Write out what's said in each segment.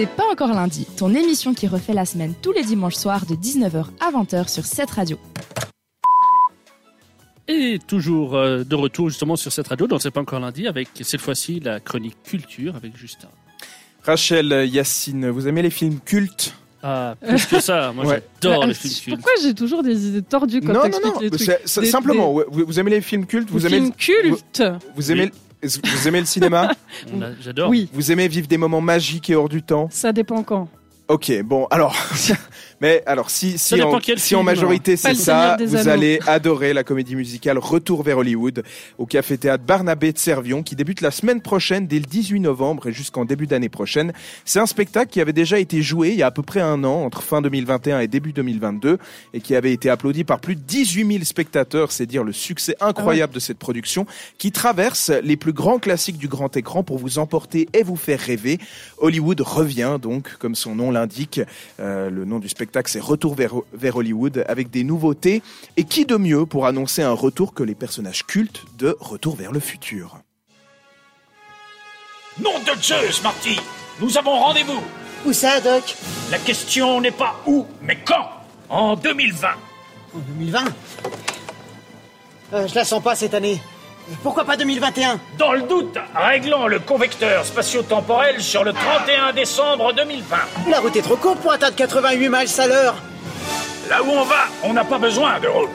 C'est pas encore lundi, ton émission qui refait la semaine tous les dimanches soirs de 19h à 20h sur cette radio. Et toujours euh, de retour justement sur cette radio, donc c'est pas encore lundi, avec cette fois-ci la chronique culture avec Justin. Rachel, Yacine, vous aimez les films cultes? Ah, plus que ça, moi Ouais. j'adore les films cultes. Pourquoi j'ai toujours des idées tordues quand Non, non, non. les trucs Des- simplement, vous, aimez les films cultes Vous aimez, films cultes vous aimez, vous aimez le cinéma? J'adore. Oui, Vous aimez vivre des moments magiques et hors du temps? Ça dépend quand. Ok, bon, alors, mais alors si si en, si en majorité c'est ça, vous Anneaux. allez adorer la comédie musicale Retour vers Hollywood au Café Théâtre Barnabé de Servion qui débute la semaine prochaine dès le 18 novembre et jusqu'en début d'année prochaine. C'est un spectacle qui avait déjà été joué il y a à peu près un an entre fin 2021 et début 2022 et qui avait été applaudi par plus de 18 000 spectateurs. C'est dire le succès incroyable de cette production qui traverse les plus grands classiques du grand écran pour vous emporter et vous faire rêver. Hollywood revient donc, comme son nom l'indique. Euh, le nom du spectacle, c'est Retour vers, vers Hollywood, avec des nouveautés. Et qui de mieux pour annoncer un retour que les personnages cultes de Retour vers le futur? Nom de Zeus, Marty Nous avons rendez-vous! Où ça, Doc? La question n'est pas où, mais quand? En 2020 En 2020 euh, Je la sens pas cette année. Pourquoi pas 2021 Dans le doute, réglons le convecteur spatio-temporel sur le 31 décembre 2020. La route est trop courte pour atteindre 88 miles à l'heure. Là où on va, on n'a pas besoin de route.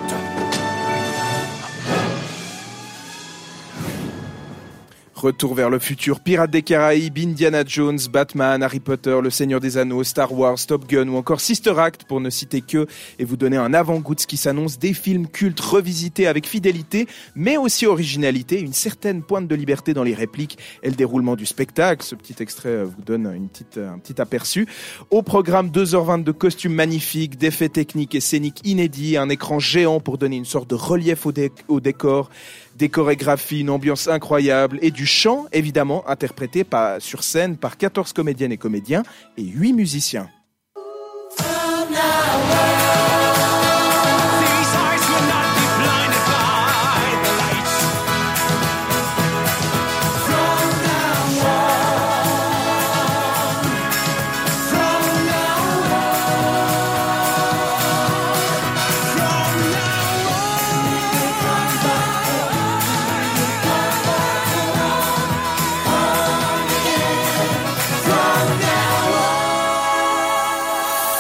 Retour vers le futur, Pirates des Caraïbes, Indiana Jones, Batman, Harry Potter, Le Seigneur des Anneaux, Star Wars, Top Gun ou encore Sister Act pour ne citer que et vous donner un avant-goût de ce qui s'annonce des films cultes revisités avec fidélité mais aussi originalité, une certaine pointe de liberté dans les répliques et le déroulement du spectacle. Ce petit extrait euh, vous donne une petite, un petit aperçu. Au programme 2h20 de costumes magnifiques, d'effets techniques et scéniques inédits, un écran géant pour donner une sorte de relief au, au décor des chorégraphies, une ambiance incroyable et du chant, évidemment, interprété sur scène par 14 comédiennes et comédiens et 8 musiciens.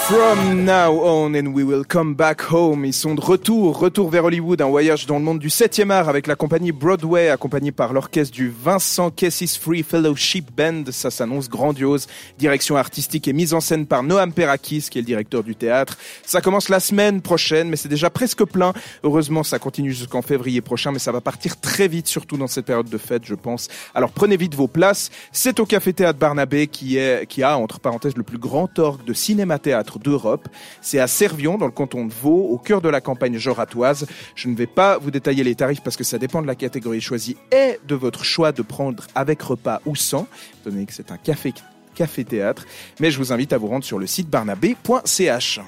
From now on and we will come back home. Ils sont de retour, retour vers Hollywood, un voyage dans le monde du 7e art avec la compagnie Broadway, accompagnée par l'orchestre du Vincent Cassis Free Fellowship Band. Ça s'annonce grandiose. Direction artistique et mise en scène par Noam Perakis, qui est le directeur du théâtre. Ça commence la semaine prochaine, mais c'est déjà presque plein. Heureusement, ça continue jusqu'en février prochain, mais ça va partir très vite, surtout dans cette période de fête, je pense. Alors prenez vite vos places. C'est au Café Théâtre Barnabé qui est, qui a, entre parenthèses, le plus grand orgue de cinéma-théâtre d'Europe. C'est à Servion, dans le canton de Vaud, au cœur de la campagne joratoise. Je ne vais pas vous détailler les tarifs parce que ça dépend de la catégorie choisie et de votre choix de prendre avec repas ou sans, étant donné que c'est un café café théâtre. Mais je vous invite à vous rendre sur le site barnabé.ch.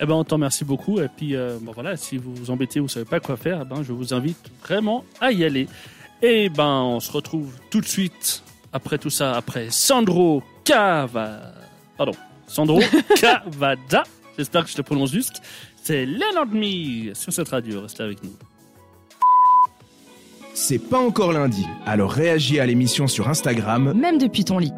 Eh ben, on t'en remercie beaucoup. Et puis, euh, bon, voilà, si vous vous embêtez, vous savez pas quoi faire, eh ben, je vous invite vraiment à y aller. Et ben, on se retrouve tout de suite après tout ça, après Sandro Cava. Pardon, Sandro Cavada. J'espère que je le prononce juste. C'est Me sur cette radio. Restez avec nous. C'est pas encore lundi, alors réagis à l'émission sur Instagram Même depuis ton lit.